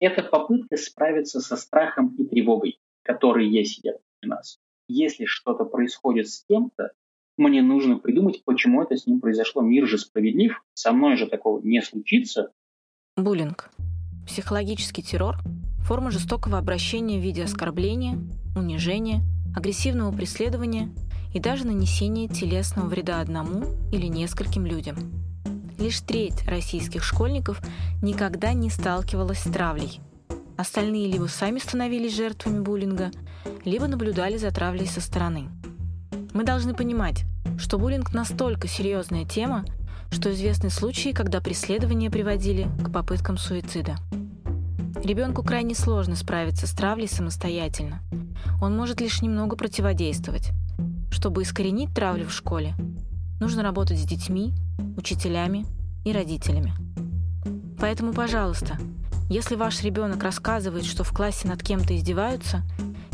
Это попытка справиться со страхом и тревогой, которые есть сидят у нас. Если что-то происходит с кем-то, мне нужно придумать, почему это с ним произошло. Мир же справедлив, со мной же такого не случится. Буллинг. Психологический террор – форма жестокого обращения в виде оскорбления, унижения, агрессивного преследования и даже нанесения телесного вреда одному или нескольким людям. Лишь треть российских школьников никогда не сталкивалась с травлей. Остальные либо сами становились жертвами буллинга, либо наблюдали за травлей со стороны. Мы должны понимать, что буллинг настолько серьезная тема, что известны случаи, когда преследования приводили к попыткам суицида. Ребенку крайне сложно справиться с травлей самостоятельно. Он может лишь немного противодействовать. Чтобы искоренить травлю в школе, нужно работать с детьми, учителями и родителями. Поэтому, пожалуйста, если ваш ребенок рассказывает, что в классе над кем-то издеваются,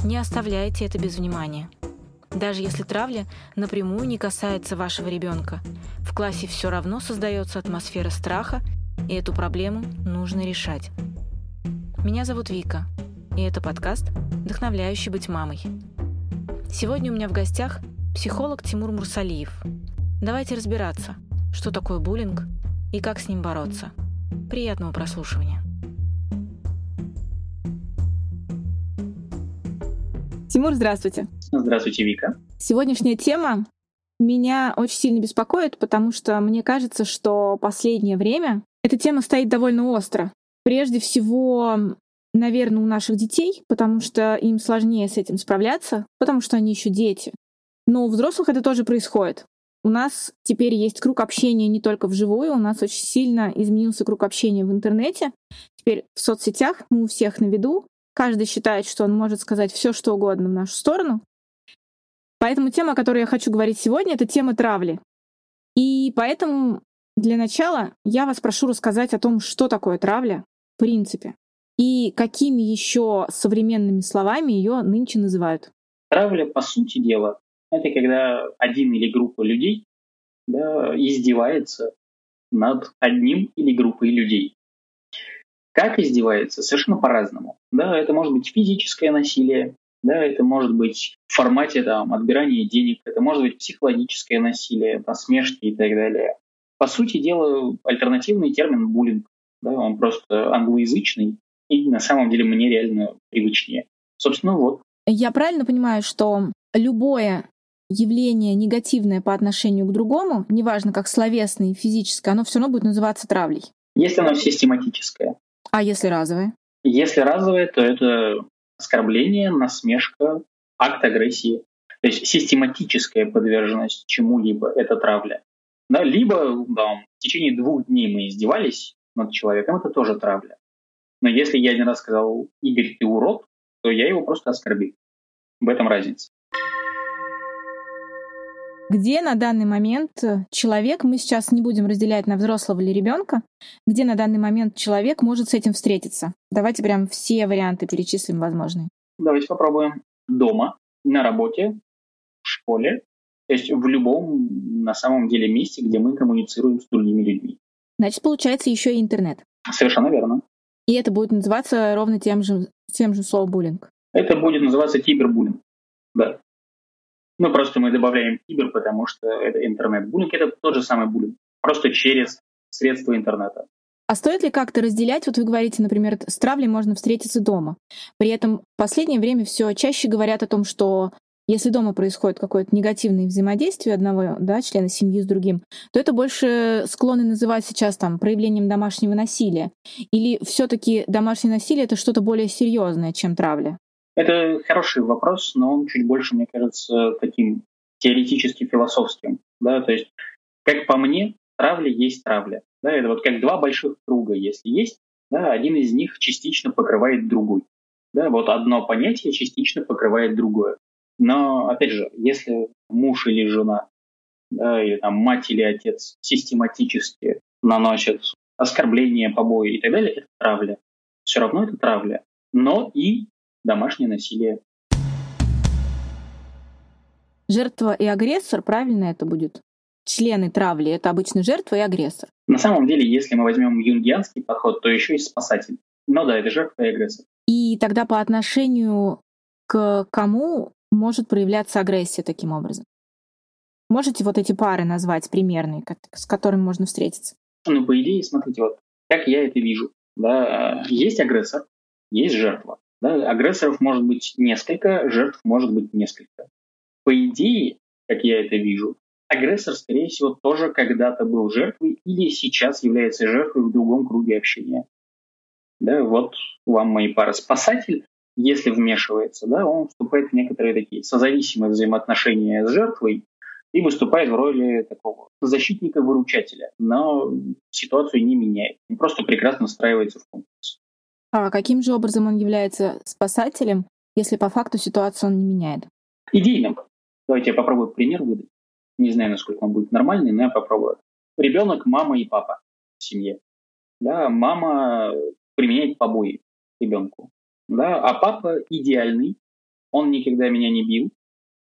не оставляйте это без внимания. Даже если травля напрямую не касается вашего ребенка, в классе все равно создается атмосфера страха, и эту проблему нужно решать. Меня зовут Вика, и это подкаст «Вдохновляющий быть мамой». Сегодня у меня в гостях психолог Тимур Мурсалиев. Давайте разбираться, что такое буллинг и как с ним бороться. Приятного прослушивания. Тимур, здравствуйте. Здравствуйте, Вика. Сегодняшняя тема меня очень сильно беспокоит, потому что мне кажется, что последнее время эта тема стоит довольно остро. Прежде всего, наверное, у наших детей, потому что им сложнее с этим справляться, потому что они еще дети. Но у взрослых это тоже происходит. У нас теперь есть круг общения не только вживую, у нас очень сильно изменился круг общения в интернете. Теперь в соцсетях мы у всех на виду. Каждый считает, что он может сказать все, что угодно в нашу сторону. Поэтому тема, о которой я хочу говорить сегодня, это тема травли. И поэтому для начала я вас прошу рассказать о том, что такое травля в принципе и какими еще современными словами ее нынче называют. Травля, по сути дела, это когда один или группа людей да, издевается над одним или группой людей. Как издевается? Совершенно по-разному. Да, это может быть физическое насилие, да, это может быть в формате там, отбирания денег, это может быть психологическое насилие, насмешки и так далее. По сути дела, альтернативный термин буллинг. Да, он просто англоязычный, и на самом деле мне реально привычнее. Собственно, вот. Я правильно понимаю, что любое явление негативное по отношению к другому, неважно как словесное и физическое, оно все равно будет называться травлей. Если оно систематическое. А если разовое? Если разовое, то это оскорбление, насмешка, акт агрессии. То есть систематическая подверженность чему-либо — это травля. Да, либо да, в течение двух дней мы издевались над человеком, это тоже травля. Но если я один раз сказал «Игорь, ты урод», то я его просто оскорбил. В этом разница. Где на данный момент человек, мы сейчас не будем разделять на взрослого или ребенка, где на данный момент человек может с этим встретиться? Давайте прям все варианты перечислим возможные. Давайте попробуем. Дома, на работе, в школе, то есть в любом на самом деле месте, где мы коммуницируем с другими людьми. Значит, получается еще и интернет. Совершенно верно. И это будет называться ровно тем же, тем же словом буллинг. Это будет называться кибербуллинг. Да. Ну, просто мы добавляем кибер, потому что это интернет-буллинг, это тот же самый буллинг, просто через средства интернета. А стоит ли как-то разделять? Вот вы говорите, например, с травлей можно встретиться дома. При этом в последнее время все чаще говорят о том, что если дома происходит какое-то негативное взаимодействие одного да, члена семьи с другим, то это больше склонны называть сейчас там проявлением домашнего насилия. Или все-таки домашнее насилие это что-то более серьезное, чем травля? Это хороший вопрос, но он чуть больше, мне кажется, таким теоретически философским. Да? То есть, как по мне, травля есть травля. Да? Это вот как два больших круга, если есть, да, один из них частично покрывает другой. Да? Вот одно понятие частично покрывает другое. Но, опять же, если муж или жена, да, или там мать или отец систематически наносят оскорбления, побои и так далее, это травля. Все равно это травля. Но и домашнее насилие. Жертва и агрессор, правильно это будет? Члены травли — это обычно жертва и агрессор. На самом деле, если мы возьмем юнгианский подход, то еще и спасатель. Ну да, это жертва и агрессор. И тогда по отношению к кому может проявляться агрессия таким образом? Можете вот эти пары назвать примерные, с которыми можно встретиться? Ну, по идее, смотрите, вот как я это вижу. Да, есть агрессор, есть жертва. Да, агрессоров может быть несколько, жертв может быть несколько. По идее, как я это вижу, агрессор, скорее всего, тоже когда-то был жертвой или сейчас является жертвой в другом круге общения. Да, вот вам мои пары. Спасатель, если вмешивается, да, он вступает в некоторые такие созависимые взаимоотношения с жертвой и выступает в роли такого защитника-выручателя, но ситуацию не меняет. Он просто прекрасно встраивается в комплекс. А каким же образом он является спасателем, если по факту ситуацию он не меняет? Идейным. Давайте я попробую пример выдать. Не знаю, насколько он будет нормальный, но я попробую. Ребенок, мама и папа в семье. Да, мама применяет побои ребенку. Да, а папа идеальный, он никогда меня не бил,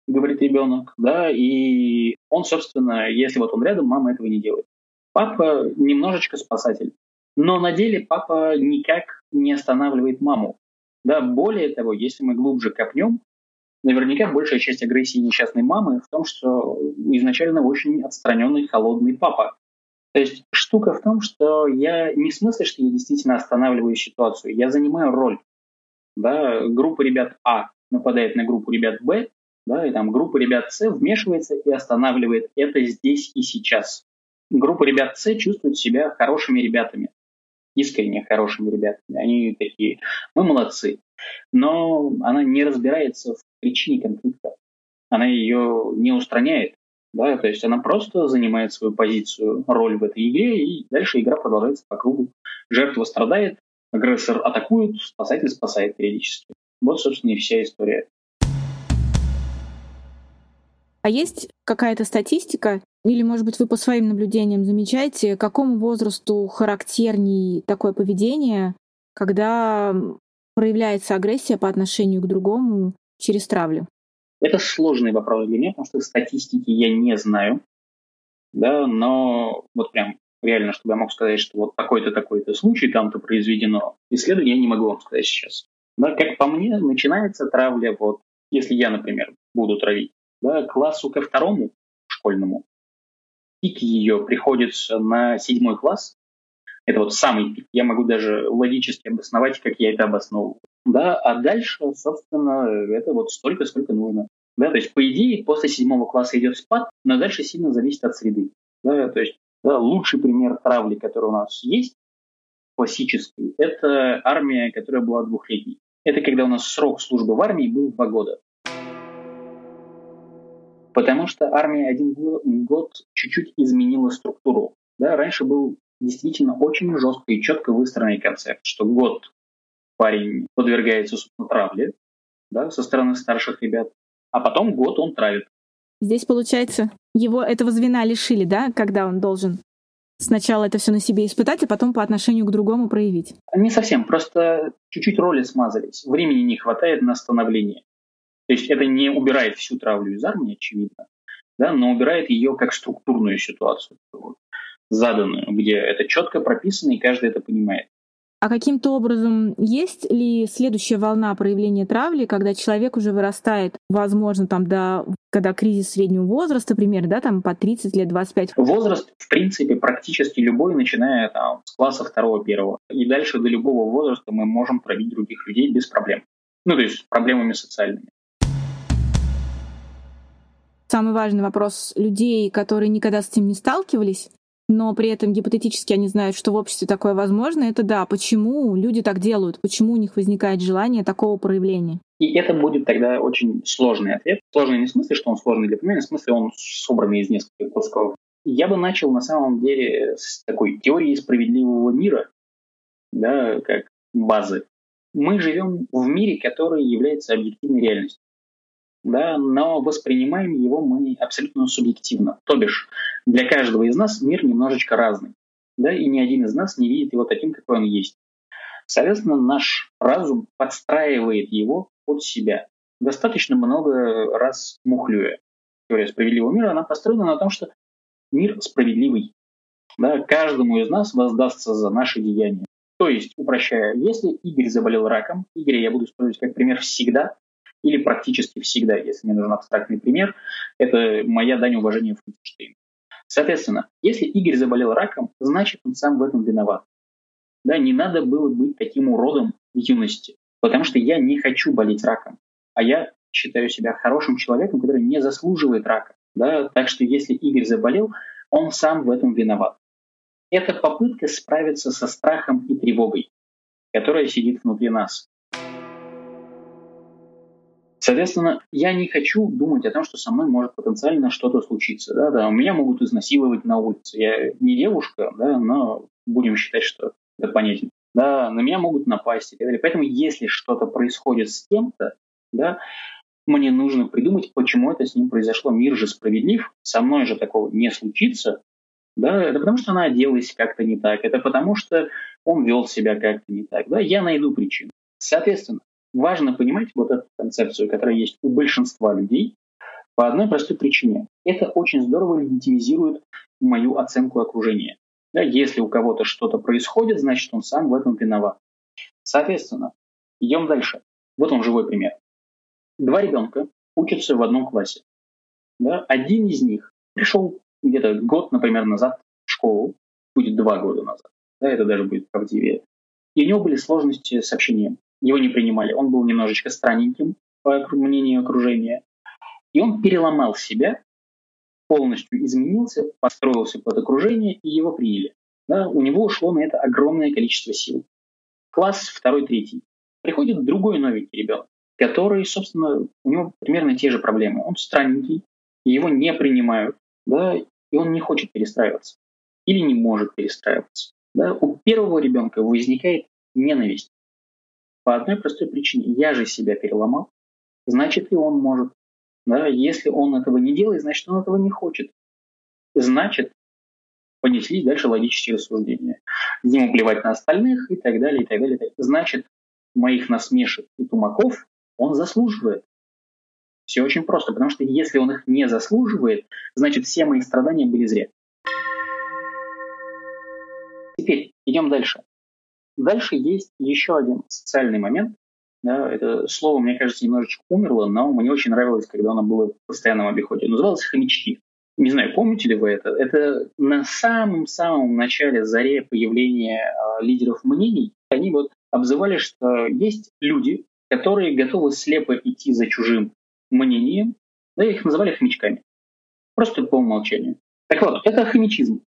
говорит ребенок, да, и он, собственно, если вот он рядом, мама этого не делает. Папа немножечко спасатель, но на деле папа никак не останавливает маму. Да, более того, если мы глубже копнем, наверняка большая часть агрессии несчастной мамы в том, что изначально очень отстраненный, холодный папа. То есть штука в том, что я не в смысле, что я действительно останавливаю ситуацию, я занимаю роль. Да, группа ребят А нападает на группу ребят Б, да, и там группа ребят С вмешивается и останавливает это здесь и сейчас. Группа ребят С чувствует себя хорошими ребятами, искренне хорошими ребятами. Они такие, мы молодцы. Но она не разбирается в причине конфликта. Она ее не устраняет. Да, то есть она просто занимает свою позицию, роль в этой игре, и дальше игра продолжается по кругу. Жертва страдает, агрессор атакует, спасатель спасает периодически. Вот, собственно, и вся история. А есть какая-то статистика, или, может быть, вы по своим наблюдениям замечаете, какому возрасту характерней такое поведение, когда проявляется агрессия по отношению к другому через травлю? Это сложный вопрос для меня, потому что статистики я не знаю. Да, но вот прям реально, чтобы я мог сказать, что вот такой-то, такой-то случай, там-то произведено исследование, я не могу вам сказать сейчас. Но, как по мне, начинается травля, вот, если я, например, буду травить, да, классу ко второму школьному. Пик ее приходится на седьмой класс. Это вот самый пик. Я могу даже логически обосновать, как я это обосновываю. Да, а дальше, собственно, это вот столько, сколько нужно. Да, то есть, по идее, после седьмого класса идет спад, но дальше сильно зависит от среды. Да, то есть, да, лучший пример травли, который у нас есть, классический, это армия, которая была двухлетней. Это когда у нас срок службы в армии был два года. Потому что армия один год чуть-чуть изменила структуру. Да, раньше был действительно очень жесткий и четко выстроенный концепт, что год парень подвергается травле да, со стороны старших ребят, а потом год он травит. Здесь, получается, его этого звена лишили, да, когда он должен сначала это все на себе испытать, а потом по отношению к другому проявить? Не совсем, просто чуть-чуть роли смазались. Времени не хватает на становление. То есть это не убирает всю травлю из армии, очевидно, да, но убирает ее как структурную ситуацию, заданную, где это четко прописано и каждый это понимает. А каким-то образом есть ли следующая волна проявления травли, когда человек уже вырастает, возможно, там до когда кризис среднего возраста, примерно, да, там по 30 лет, 25? Возраст, в принципе, практически любой, начиная там, с класса второго-первого. И дальше до любого возраста мы можем травить других людей без проблем. Ну, то есть с проблемами социальными. Самый важный вопрос людей, которые никогда с этим не сталкивались, но при этом гипотетически они знают, что в обществе такое возможно, это да, почему люди так делают, почему у них возникает желание такого проявления. И это будет тогда очень сложный ответ. Сложный не в смысле, что он сложный для понимания, в смысле он собранный из нескольких кусков. Я бы начал на самом деле с такой теории справедливого мира, да, как базы. Мы живем в мире, который является объективной реальностью да, но воспринимаем его мы абсолютно субъективно. То бишь, для каждого из нас мир немножечко разный, да, и ни один из нас не видит его таким, какой он есть. Соответственно, наш разум подстраивает его под себя. Достаточно много раз мухлюя. Теория справедливого мира, она построена на том, что мир справедливый. Да, каждому из нас воздастся за наши деяния. То есть, упрощая, если Игорь заболел раком, Игоря я буду использовать как пример всегда, или практически всегда, если мне нужен абстрактный пример, это моя дань уважения Франкенштейну. Соответственно, если Игорь заболел раком, значит, он сам в этом виноват. Да, не надо было быть таким уродом в юности, потому что я не хочу болеть раком, а я считаю себя хорошим человеком, который не заслуживает рака. Да? Так что если Игорь заболел, он сам в этом виноват. Это попытка справиться со страхом и тревогой, которая сидит внутри нас. Соответственно, я не хочу думать о том, что со мной может потенциально что-то случиться. Да, да, меня могут изнасиловать на улице. Я не девушка, да, но будем считать, что это понятно. Да, на меня могут напасть и так далее. Поэтому, если что-то происходит с кем-то, да, мне нужно придумать, почему это с ним произошло. Мир же справедлив, со мной же такого не случится. Да, это потому что она оделась как-то не так, это потому что он вел себя как-то не так. Да, я найду причину. Соответственно, важно понимать вот эту концепцию, которая есть у большинства людей, по одной простой причине. Это очень здорово легитимизирует мою оценку окружения. Да, если у кого-то что-то происходит, значит, он сам в этом виноват. Соответственно, идем дальше. Вот он живой пример. Два ребенка учатся в одном классе. Да? Один из них пришел где-то год, например, назад в школу, будет два года назад, да, это даже будет правдивее. И у него были сложности с общением. Его не принимали. Он был немножечко странненьким, по мнению окружения. И он переломал себя полностью изменился, построился под окружение, и его приняли. Да, у него ушло на это огромное количество сил. Класс второй, третий. Приходит другой новенький ребенок, который, собственно, у него примерно те же проблемы. Он странненький, его не принимают, да, и он не хочет перестраиваться. Или не может перестраиваться. Да. У первого ребенка возникает ненависть. По одной простой причине. Я же себя переломал, значит и он может. Да? Если он этого не делает, значит, он этого не хочет. Значит, понеслись дальше логические рассуждения. Ему плевать на остальных и так далее, и так далее. И так далее. Значит, моих насмешек и тумаков он заслуживает. Все очень просто, потому что если он их не заслуживает, значит, все мои страдания были зря. Теперь идем дальше. Дальше есть еще один социальный момент, да, это слово, мне кажется, немножечко умерло, но мне очень нравилось, когда оно было в постоянном обиходе. Называлось «хомячки». Не знаю, помните ли вы это? Это на самом-самом начале, заре появления э, лидеров мнений, они вот обзывали, что есть люди, которые готовы слепо идти за чужим мнением, да, их называли хомячками. Просто по умолчанию. Так вот, это хомячизм.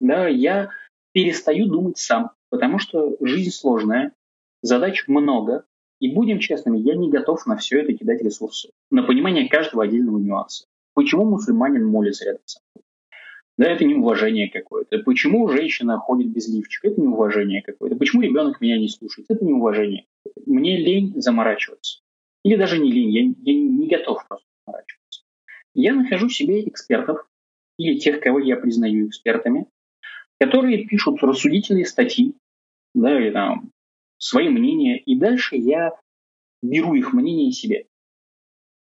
Да, я перестаю думать сам, потому что жизнь сложная, задач много, и будем честными, я не готов на все это кидать ресурсы, на понимание каждого отдельного нюанса. Почему мусульманин молится рядом мной? Да, это неуважение какое-то. Почему женщина ходит без лифчика? Это неуважение какое-то. Почему ребенок меня не слушает? Это неуважение. Мне лень заморачиваться. Или даже не лень, я, я не готов просто заморачиваться. Я нахожу себе экспертов, или тех, кого я признаю экспертами, которые пишут рассудительные статьи, да, или там свои мнения, и дальше я беру их мнение себе.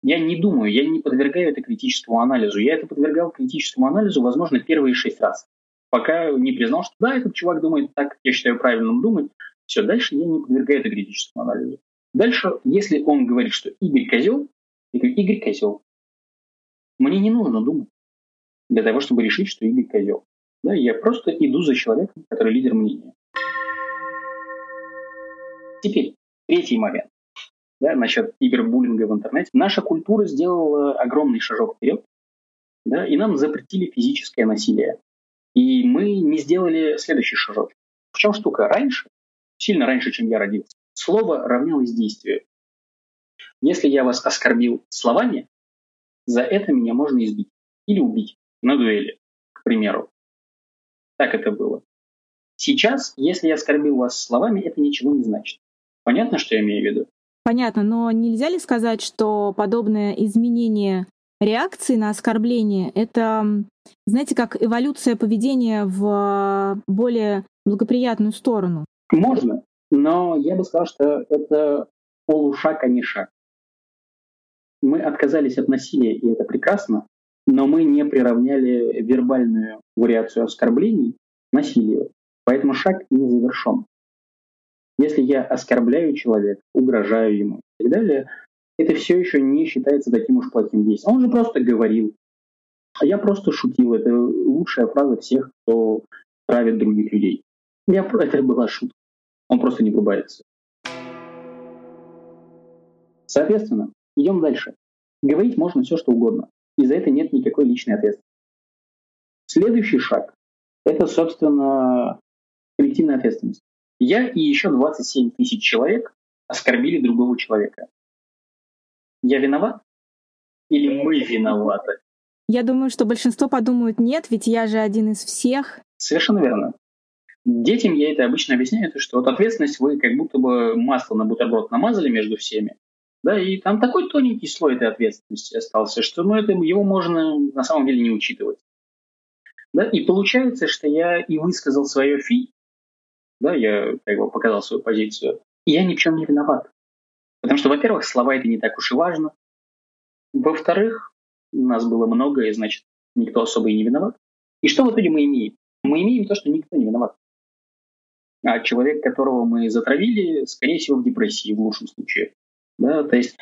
Я не думаю, я не подвергаю это критическому анализу. Я это подвергал критическому анализу, возможно, первые шесть раз. Пока не признал, что да, этот чувак думает так, я считаю правильным думать. Все, дальше я не подвергаю это критическому анализу. Дальше, если он говорит, что Игорь козел, я говорю, Игорь козел. Мне не нужно думать для того, чтобы решить, что Игорь козел. Да, я просто иду за человеком, который лидер мнения. Теперь, третий момент да, насчет кибербуллинга в интернете. Наша культура сделала огромный шажок вперед, да, и нам запретили физическое насилие. И мы не сделали следующий шажок. В чем штука? Раньше, сильно раньше, чем я родился, слово равнялось действию. Если я вас оскорбил словами, за это меня можно избить или убить на дуэли, к примеру. Так это было. Сейчас, если я оскорбил вас словами, это ничего не значит. Понятно, что я имею в виду? Понятно, но нельзя ли сказать, что подобное изменение реакции на оскорбление — это, знаете, как эволюция поведения в более благоприятную сторону? Можно, но я бы сказал, что это полушаг, а не шаг. Мы отказались от насилия, и это прекрасно, но мы не приравняли вербальную вариацию оскорблений к насилию. Поэтому шаг не завершен. Если я оскорбляю человека, угрожаю ему и так далее, это все еще не считается таким уж плохим действием. Он же просто говорил. А я просто шутил. Это лучшая фраза всех, кто травит других людей. Я, это была шутка. Он просто не врубается. Соответственно, идем дальше. Говорить можно все, что угодно. И за это нет никакой личной ответственности. Следующий шаг – это, собственно, коллективная ответственность. Я и еще 27 тысяч человек оскорбили другого человека. Я виноват? Или мы виноваты? Я думаю, что большинство подумают, нет, ведь я же один из всех. Совершенно верно. Детям я это обычно объясняю, что вот ответственность вы как будто бы масло на бутерброд намазали между всеми, да, и там такой тоненький слой этой ответственности остался, что ну, это, его можно на самом деле не учитывать. Да, и получается, что я и высказал свое фи, да, я как бы показал свою позицию, и я ни в чем не виноват. Потому что, во-первых, слова это не так уж и важно. Во-вторых, нас было много, и значит, никто особо и не виноват. И что в итоге мы имеем? Мы имеем то, что никто не виноват. А человек, которого мы затравили, скорее всего, в депрессии в лучшем случае. Да, то есть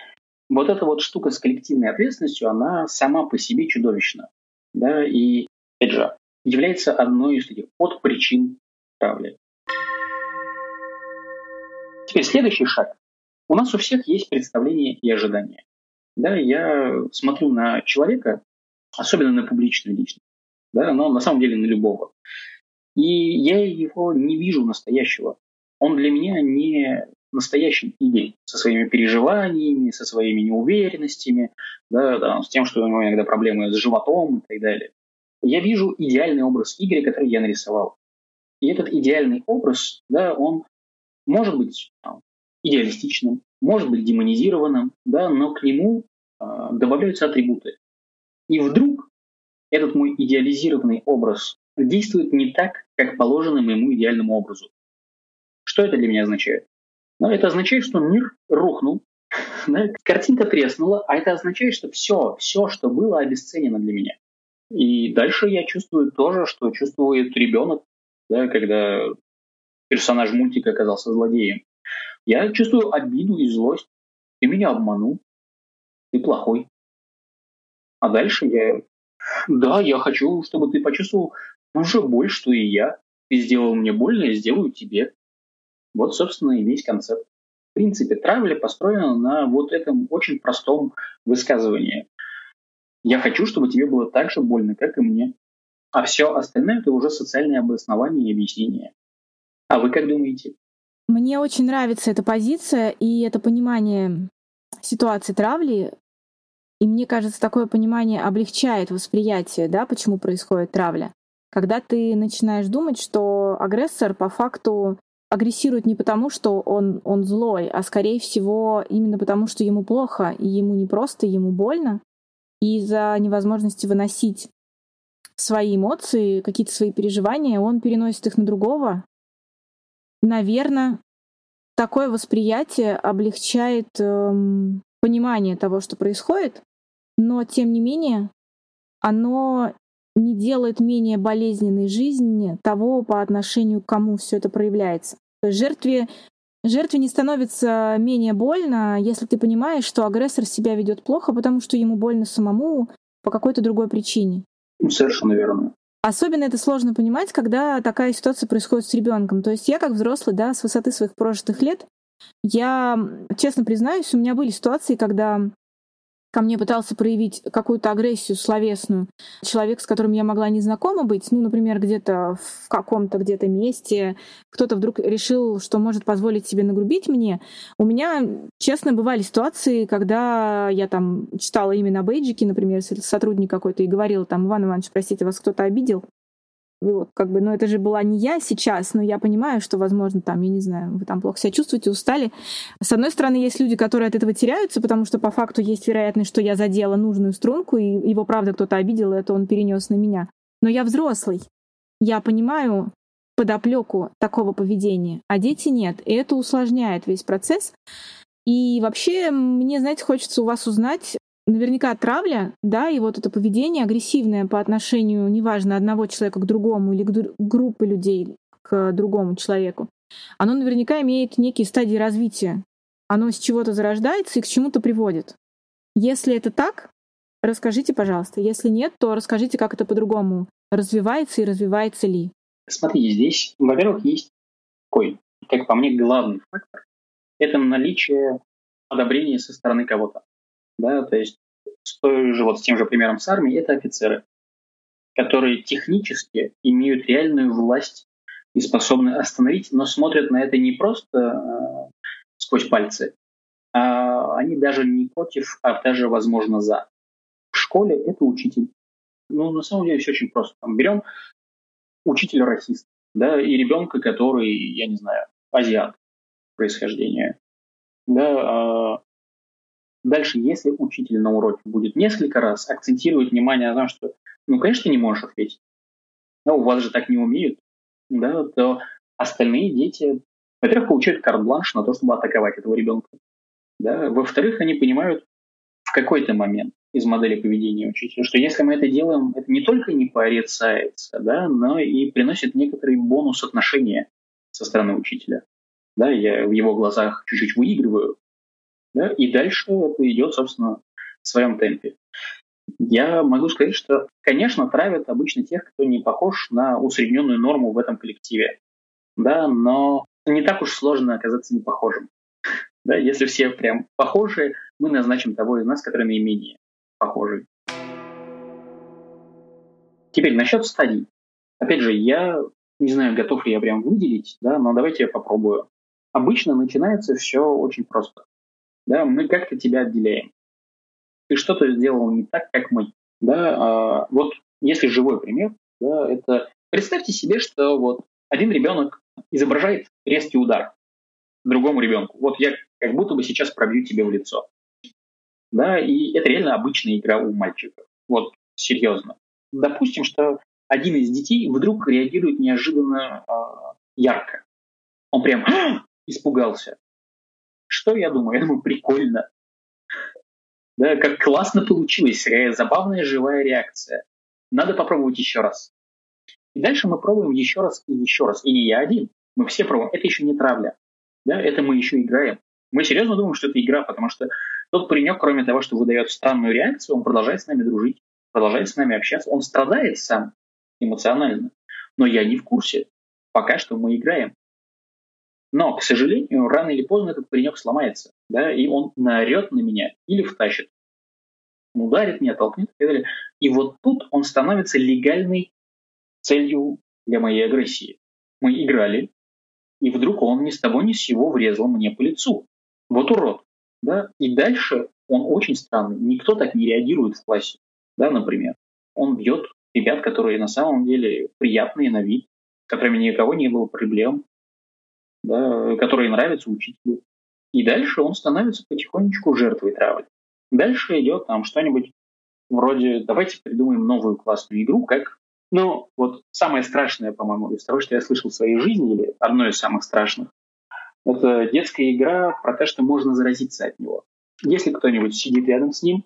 вот эта вот штука с коллективной ответственностью, она сама по себе чудовищна. Да, и, опять же, является одной из таких от причин травли. Теперь следующий шаг. У нас у всех есть представление и ожидания. Да, я смотрю на человека, особенно на публичную личность, да, но на самом деле на любого. И я его не вижу настоящего. Он для меня не настоящий Игорь со своими переживаниями, со своими неуверенностями, да, да, с тем, что у него иногда проблемы с животом и так далее. Я вижу идеальный образ Игоря, который я нарисовал. И этот идеальный образ, да, он может быть там, идеалистичным, может быть демонизированным, да, но к нему э, добавляются атрибуты. И вдруг этот мой идеализированный образ действует не так, как положено моему идеальному образу. Что это для меня означает? Ну, это означает, что мир рухнул, да, картинка треснула, а это означает, что все, все, что было, обесценено для меня. И дальше я чувствую то же, что чувствует ребенок, да, когда персонаж мультика оказался злодеем. Я чувствую обиду и злость. Ты меня обманул. Ты плохой. А дальше я... Да, я хочу, чтобы ты почувствовал ну же боль, что и я. Ты сделал мне больно, я сделаю тебе. Вот, собственно, и весь концепт. В принципе, травля построена на вот этом очень простом высказывании. Я хочу, чтобы тебе было так же больно, как и мне. А все остальное – это уже социальное обоснование и объяснение. А вы как думаете? Мне очень нравится эта позиция и это понимание ситуации травли. И мне кажется, такое понимание облегчает восприятие, да, почему происходит травля. Когда ты начинаешь думать, что агрессор по факту агрессирует не потому, что он, он злой, а скорее всего именно потому, что ему плохо, и ему не просто, ему больно. И из-за невозможности выносить свои эмоции, какие-то свои переживания, он переносит их на другого, наверное, такое восприятие облегчает эм, понимание того, что происходит, но тем не менее оно не делает менее болезненной жизни того, по отношению к кому все это проявляется. То есть жертве, жертве не становится менее больно, если ты понимаешь, что агрессор себя ведет плохо, потому что ему больно самому по какой-то другой причине. Совершенно верно. Особенно это сложно понимать, когда такая ситуация происходит с ребенком. То есть я как взрослый, да, с высоты своих прожитых лет, я, честно признаюсь, у меня были ситуации, когда ко мне пытался проявить какую-то агрессию словесную человек, с которым я могла не знакома быть, ну, например, где-то в каком-то где-то месте, кто-то вдруг решил, что может позволить себе нагрубить мне. У меня, честно, бывали ситуации, когда я там читала именно бейджики, например, сотрудник какой-то, и говорила там, Иван Иванович, простите, вас кто-то обидел? Вот, как бы, ну это же была не я сейчас, но я понимаю, что, возможно, там, я не знаю, вы там плохо себя чувствуете, устали. С одной стороны, есть люди, которые от этого теряются, потому что по факту есть вероятность, что я задела нужную струнку, и его, правда, кто-то обидел, и это он перенес на меня. Но я взрослый. Я понимаю подоплеку такого поведения, а дети нет. И это усложняет весь процесс. И вообще, мне, знаете, хочется у вас узнать, наверняка травля, да, и вот это поведение агрессивное по отношению, неважно, одного человека к другому или к группы людей к другому человеку, оно наверняка имеет некие стадии развития. Оно с чего-то зарождается и к чему-то приводит. Если это так, расскажите, пожалуйста. Если нет, то расскажите, как это по-другому развивается и развивается ли. Смотрите, здесь, во-первых, есть такой, как по мне, главный фактор. Это наличие одобрения со стороны кого-то. Да, то есть с той же, вот с тем же примером с армией, это офицеры, которые технически имеют реальную власть и способны остановить, но смотрят на это не просто э, сквозь пальцы, а они даже не против, а даже, возможно, за. В школе это учитель. Ну, на самом деле все очень просто. Там берем учителя расист, да, и ребенка, который, я не знаю, азиат происхождения. Да, а дальше, если учитель на уроке будет несколько раз акцентировать внимание на том, что, ну, конечно, не можешь ответить, но у вас же так не умеют, да, то остальные дети, во-первых, получают карт-бланш на то, чтобы атаковать этого ребенка. Да? Во-вторых, они понимают в какой-то момент из модели поведения учителя, что если мы это делаем, это не только не порицается, да, но и приносит некоторый бонус отношения со стороны учителя. Да, я в его глазах чуть-чуть выигрываю, да, и дальше это идет, собственно, в своем темпе. Я могу сказать, что, конечно, травят обычно тех, кто не похож на усредненную норму в этом коллективе. Да, но не так уж сложно оказаться непохожим. Да, если все прям похожи, мы назначим того из нас, который наименее похожий. Теперь насчет стадий. Опять же, я не знаю, готов ли я прям выделить, да, но давайте я попробую. Обычно начинается все очень просто. Да, мы как-то тебя отделяем ты что-то сделал не так, как мы. Да, а, вот если живой пример, да, это представьте себе, что вот один ребенок изображает резкий удар другому ребенку. Вот я как будто бы сейчас пробью тебе в лицо. Да, и это реально обычная игра у мальчиков. Вот серьезно. Допустим, что один из детей вдруг реагирует неожиданно э, ярко. Он прям испугался. Что я думаю? Я думаю, прикольно. Да, как классно получилось, забавная живая реакция. Надо попробовать еще раз. И дальше мы пробуем еще раз и еще раз. И не я один. Мы все пробуем. Это еще не травля. Да, это мы еще играем. Мы серьезно думаем, что это игра, потому что тот паренек, кроме того, что выдает странную реакцию, он продолжает с нами дружить, продолжает с нами общаться. Он страдает сам эмоционально. Но я не в курсе. Пока что мы играем. Но, к сожалению, рано или поздно этот паренек сломается, да, и он наорет на меня или втащит. Ударит меня, толкнет и так далее. И вот тут он становится легальной целью для моей агрессии. Мы играли, и вдруг он ни с того ни с сего врезал мне по лицу. Вот урод. Да? И дальше он очень странный. Никто так не реагирует в классе. Да, например. Он бьет ребят, которые на самом деле приятные на вид, с которыми никого не было проблем, да, которые нравятся учителю. И дальше он становится потихонечку жертвой травли. Дальше идет там что-нибудь вроде «давайте придумаем новую классную игру», как ну, вот самое страшное, по-моему, из того, что я слышал в своей жизни, или одно из самых страшных, это детская игра про то, что можно заразиться от него. Если кто-нибудь сидит рядом с ним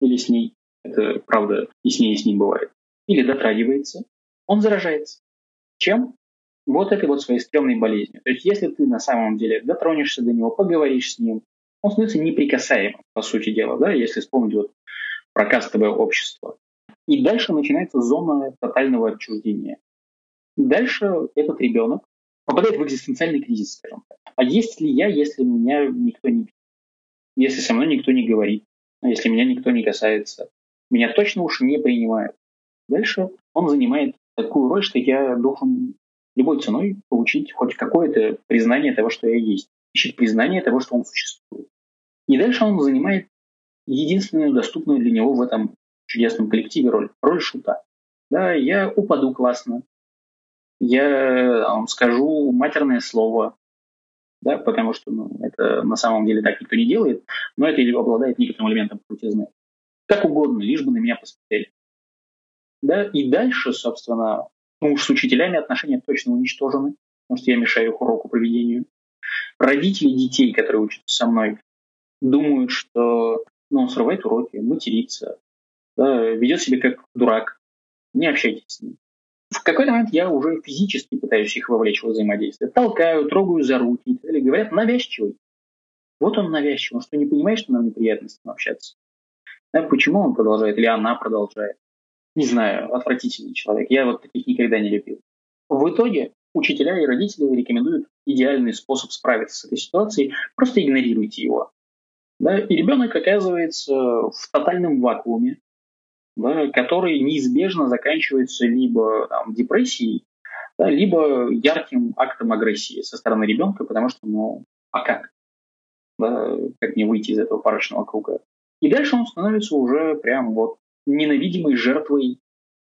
или с ней, это правда и с ней, и с ним бывает, или дотрагивается, он заражается. Чем? Вот этой вот своей стрёмной болезнью. То есть если ты на самом деле дотронешься до него, поговоришь с ним, он становится неприкасаемым, по сути дела, да, если вспомнить вот про кастовое общество. И дальше начинается зона тотального отчуждения. Дальше этот ребенок попадает в экзистенциальный кризис, скажем так. А есть ли я, если меня никто не? Если со мной никто не говорит? Если меня никто не касается? Меня точно уж не принимают. Дальше он занимает такую роль, что я должен любой ценой получить хоть какое-то признание того, что я есть. Ищет признание того, что он существует. И дальше он занимает единственную доступную для него в этом чудесном коллективе роль. Роль шута. Да, я упаду классно. Я вам скажу матерное слово. Да, потому что ну, это на самом деле так никто не делает, но это обладает некоторым элементом крутизны. Как угодно, лишь бы на меня посмотрели. Да, и дальше, собственно, ну уж с учителями отношения точно уничтожены, потому что я мешаю их уроку проведению. Родители детей, которые учатся со мной, думают, что ну, он срывает уроки, матерится, да, ведет себя как дурак. Не общайтесь с ним. в какой-то момент я уже физически пытаюсь их вовлечь в взаимодействие. Толкаю, трогаю за руки, или говорят навязчивый. Вот он навязчивый, он что, не понимает, что нам неприятно с ним общаться? Да, почему он продолжает или она продолжает? Не знаю, отвратительный человек. Я вот таких никогда не любил. В итоге учителя и родители рекомендуют идеальный способ справиться с этой ситуацией. Просто игнорируйте его. Да? И ребенок оказывается в тотальном вакууме, да, который неизбежно заканчивается либо там, депрессией, да, либо ярким актом агрессии со стороны ребенка, потому что, ну, а как? Да, как мне выйти из этого парочного круга? И дальше он становится уже прям вот ненавидимой жертвой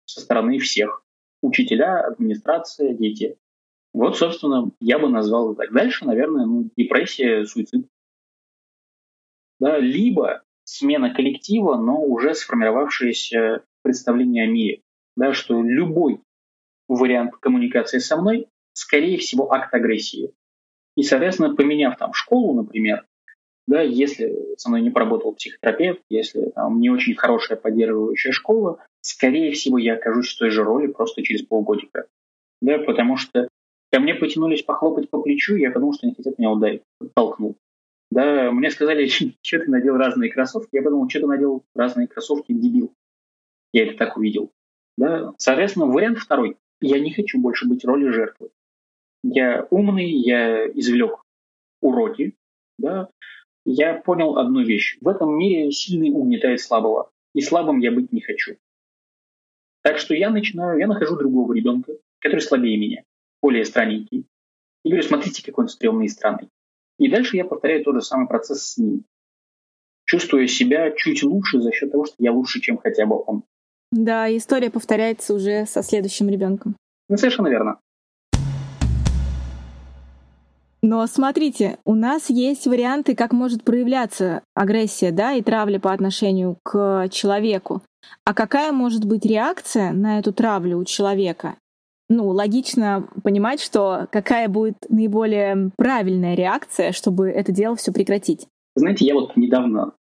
со стороны всех. Учителя, администрация, дети. Вот, собственно, я бы назвал это так. Дальше, наверное, ну, депрессия, суицид. Да, либо смена коллектива, но уже сформировавшееся представление о мире. Да, что любой вариант коммуникации со мной, скорее всего, акт агрессии. И, соответственно, поменяв там школу, например, да, если со мной не поработал психотерапевт, если там не очень хорошая поддерживающая школа, скорее всего, я окажусь в той же роли просто через полгодика. Да, потому что ко мне потянулись похлопать по плечу, я подумал, что они хотят меня ударить, толкнул. Да, мне сказали, что ты надел разные кроссовки. Я подумал, что ты надел разные кроссовки, дебил. Я это так увидел. Да? Соответственно, вариант второй. Я не хочу больше быть роли жертвы. Я умный, я извлек уроки, да, я понял одну вещь. В этом мире сильный угнетает слабого. И слабым я быть не хочу. Так что я начинаю, я нахожу другого ребенка, который слабее меня, более странненький. И говорю, смотрите, какой он стрёмный и странный. И дальше я повторяю тот же самый процесс с ним. Чувствуя себя чуть лучше за счет того, что я лучше, чем хотя бы он. Да, история повторяется уже со следующим ребенком. Ну, совершенно верно. Но смотрите, у нас есть варианты, как может проявляться агрессия, да, и травля по отношению к человеку. А какая может быть реакция на эту травлю у человека? Ну, логично понимать, что какая будет наиболее правильная реакция, чтобы это дело все прекратить. Знаете, я вот недавно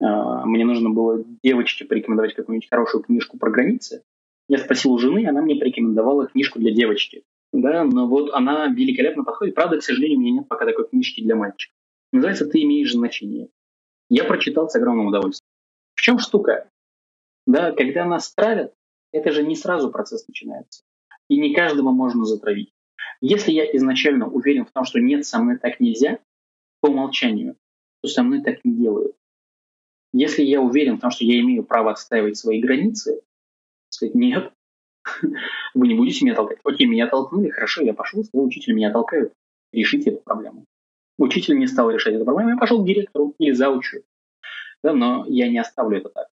э, мне нужно было девочке порекомендовать какую-нибудь хорошую книжку про границы. Я спросил у жены, она мне порекомендовала книжку для девочки да, но вот она великолепно подходит. Правда, к сожалению, у меня нет пока такой книжки для мальчика. Называется «Ты имеешь значение». Я прочитал с огромным удовольствием. В чем штука? Да, когда нас травят, это же не сразу процесс начинается. И не каждого можно затравить. Если я изначально уверен в том, что нет, со мной так нельзя, по умолчанию, то со мной так не делают. Если я уверен в том, что я имею право отстаивать свои границы, сказать нет, Вы не будете меня толкать. Окей, меня толкнули, хорошо, я пошел, сказал, учитель меня толкают. Решите эту проблему. Учитель не стал решать эту проблему, я пошел к директору или заучу. Да, но я не оставлю это так.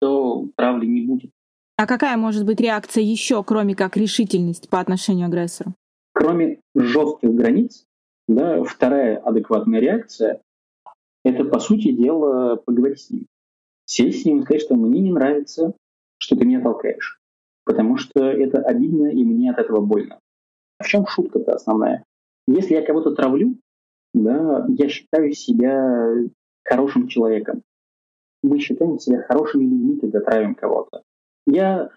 То травли не будет. А какая может быть реакция еще, кроме как решительность по отношению к агрессору? Кроме жестких границ, да, вторая адекватная реакция – это, по сути дела, поговорить с ним. Сесть с ним и сказать, что мне не нравится, что ты меня толкаешь потому что это обидно, и мне от этого больно. В чем шутка-то основная? Если я кого-то травлю, да, я считаю себя хорошим человеком. Мы считаем себя хорошими людьми, когда травим кого-то. Я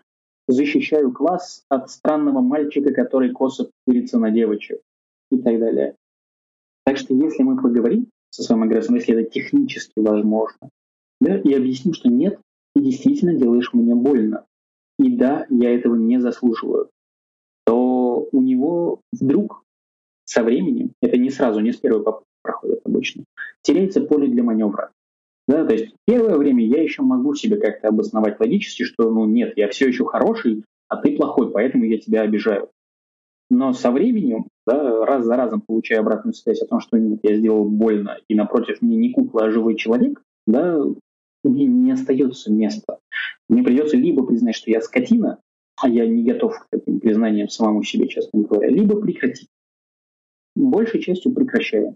защищаю класс от странного мальчика, который косо пырится на девочек и так далее. Так что если мы поговорим со своим агрессором, если это технически возможно, да, и объясним, что нет, ты действительно делаешь мне больно, и да, я этого не заслуживаю, то у него вдруг со временем, это не сразу, не с первой попытки проходит обычно, теряется поле для маневра. Да, то есть первое время я еще могу себе как-то обосновать логически, что ну нет, я все еще хороший, а ты плохой, поэтому я тебя обижаю. Но со временем, да, раз за разом получая обратную связь о том, что нет, я сделал больно, и напротив мне не кукла, а живой человек, да, мне не остается места. Мне придется либо признать, что я скотина, а я не готов к этим признаниям самому себе, честно говоря, либо прекратить. Большей частью прекращаю.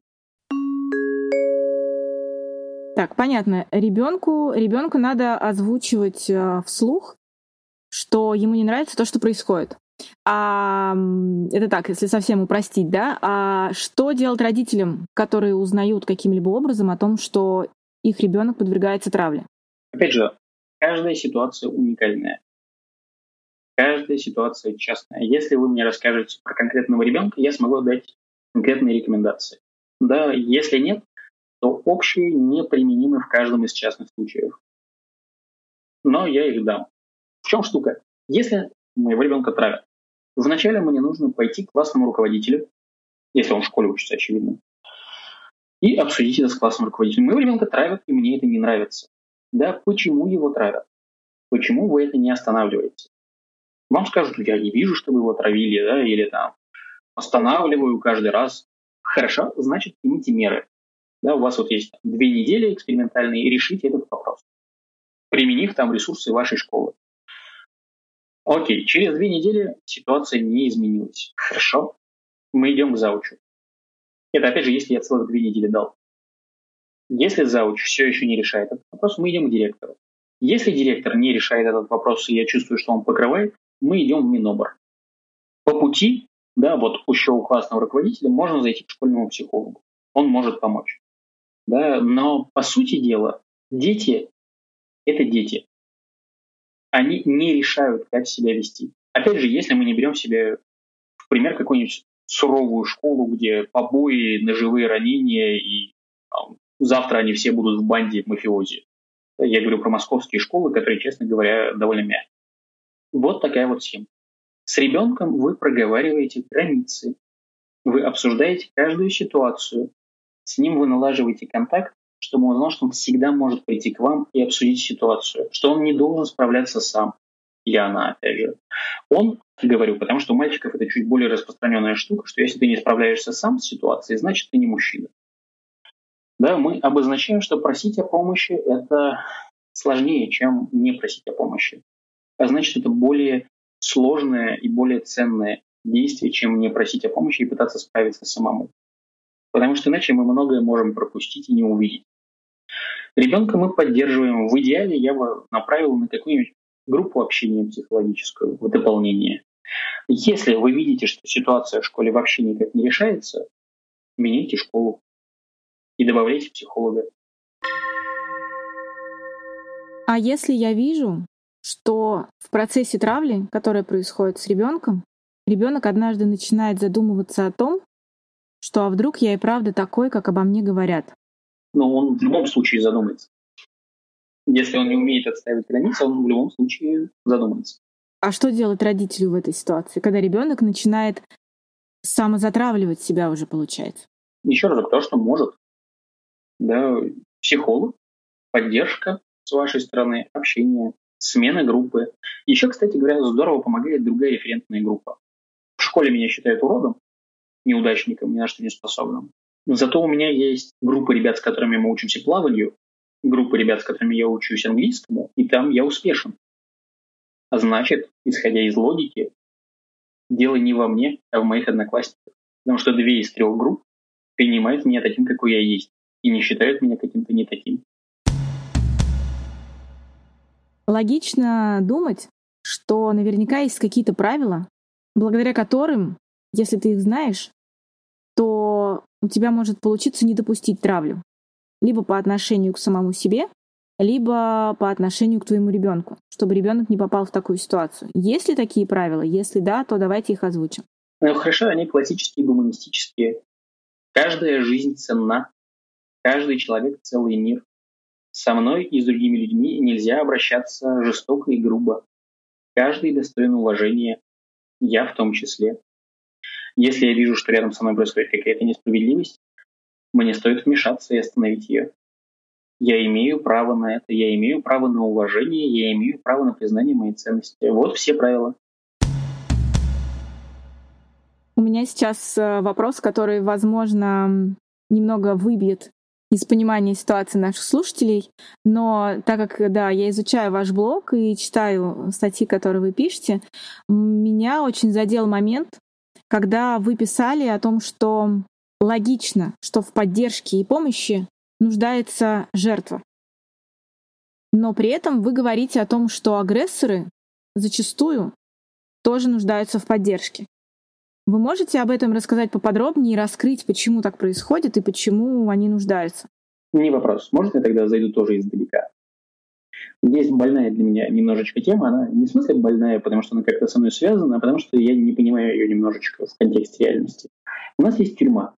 Так, понятно. Ребенку, ребенку надо озвучивать э, вслух, что ему не нравится то, что происходит. А, это так, если совсем упростить, да? А что делать родителям, которые узнают каким-либо образом о том, что их ребенок подвергается травле? Опять же, каждая ситуация уникальная. каждая ситуация частная. Если вы мне расскажете про конкретного ребенка, я смогу дать конкретные рекомендации. Да, если нет, то общие неприменимы в каждом из частных случаев. Но я их дам. В чем штука? Если моего ребенка травят, вначале мне нужно пойти к классному руководителю, если он в школе учится, очевидно, и обсудить это с классным руководителем. Моего ребенка травят, и мне это не нравится. Да, почему его травят? Почему вы это не останавливаете? Вам скажут, я не вижу, что вы его травили, да, или там останавливаю каждый раз. Хорошо, значит, примите меры. Да, у вас вот есть две недели экспериментальные, и решите этот вопрос, применив там ресурсы вашей школы. Окей, через две недели ситуация не изменилась. Хорошо, мы идем к заучу. Это, опять же, если я целых две недели дал. Если зауч все еще не решает этот вопрос, мы идем к директору. Если директор не решает этот вопрос, и я чувствую, что он покрывает, мы идем в Минобр. По пути, да, вот еще у классного руководителя можно зайти к школьному психологу. Он может помочь. Да, но по сути дела, дети – это дети. Они не решают, как себя вести. Опять же, если мы не берем себе в пример какую-нибудь суровую школу, где побои, ножевые ранения и там, завтра они все будут в банде мафиози. Я говорю про московские школы, которые, честно говоря, довольно мягкие. Вот такая вот схема. С ребенком вы проговариваете границы, вы обсуждаете каждую ситуацию, с ним вы налаживаете контакт, чтобы он знал, что он всегда может прийти к вам и обсудить ситуацию, что он не должен справляться сам, или она, опять же. Он, говорю, потому что у мальчиков это чуть более распространенная штука, что если ты не справляешься сам с ситуацией, значит ты не мужчина. Да, мы обозначаем, что просить о помощи – это сложнее, чем не просить о помощи. А значит, это более сложное и более ценное действие, чем не просить о помощи и пытаться справиться самому. Потому что иначе мы многое можем пропустить и не увидеть. Ребенка мы поддерживаем. В идеале я бы направил на какую-нибудь группу общения психологическую в дополнение. Если вы видите, что ситуация в школе вообще никак не решается, меняйте школу и добавляйте психолога. А если я вижу, что в процессе травли, которая происходит с ребенком, ребенок однажды начинает задумываться о том, что а вдруг я и правда такой, как обо мне говорят. Но он в любом случае задумается. Если он не умеет отставить границы, он в любом случае задумается. А что делать родителю в этой ситуации, когда ребенок начинает самозатравливать себя уже, получается? Еще раз, то, что может да, психолог, поддержка с вашей стороны, общение, смена группы. Еще, кстати говоря, здорово помогает другая референтная группа. В школе меня считают уродом, неудачником, ни на что не способным. Зато у меня есть группа ребят, с которыми мы учимся плаванию, группа ребят, с которыми я учусь английскому, и там я успешен. А значит, исходя из логики, дело не во мне, а в моих одноклассниках. Потому что две из трех групп принимают меня таким, какой я есть и не считают меня каким-то не таким. Логично думать, что наверняка есть какие-то правила, благодаря которым, если ты их знаешь, то у тебя может получиться не допустить травлю. Либо по отношению к самому себе, либо по отношению к твоему ребенку, чтобы ребенок не попал в такую ситуацию. Есть ли такие правила? Если да, то давайте их озвучим. Ну, хорошо, они классические, гуманистические. Каждая жизнь ценна. Каждый человек — целый мир. Со мной и с другими людьми нельзя обращаться жестоко и грубо. Каждый достоин уважения, я в том числе. Если я вижу, что рядом со мной происходит какая-то несправедливость, мне стоит вмешаться и остановить ее. Я имею право на это, я имею право на уважение, я имею право на признание моей ценности. Вот все правила. У меня сейчас э, вопрос, который, возможно, немного выбьет из понимания ситуации наших слушателей. Но так как, да, я изучаю ваш блог и читаю статьи, которые вы пишете, меня очень задел момент, когда вы писали о том, что логично, что в поддержке и помощи нуждается жертва. Но при этом вы говорите о том, что агрессоры зачастую тоже нуждаются в поддержке. Вы можете об этом рассказать поподробнее и раскрыть, почему так происходит и почему они нуждаются? Не вопрос. Можно я тогда зайду тоже издалека? есть больная для меня немножечко тема. Она не в смысле больная, потому что она как-то со мной связана, а потому что я не понимаю ее немножечко в контексте реальности. У нас есть тюрьма.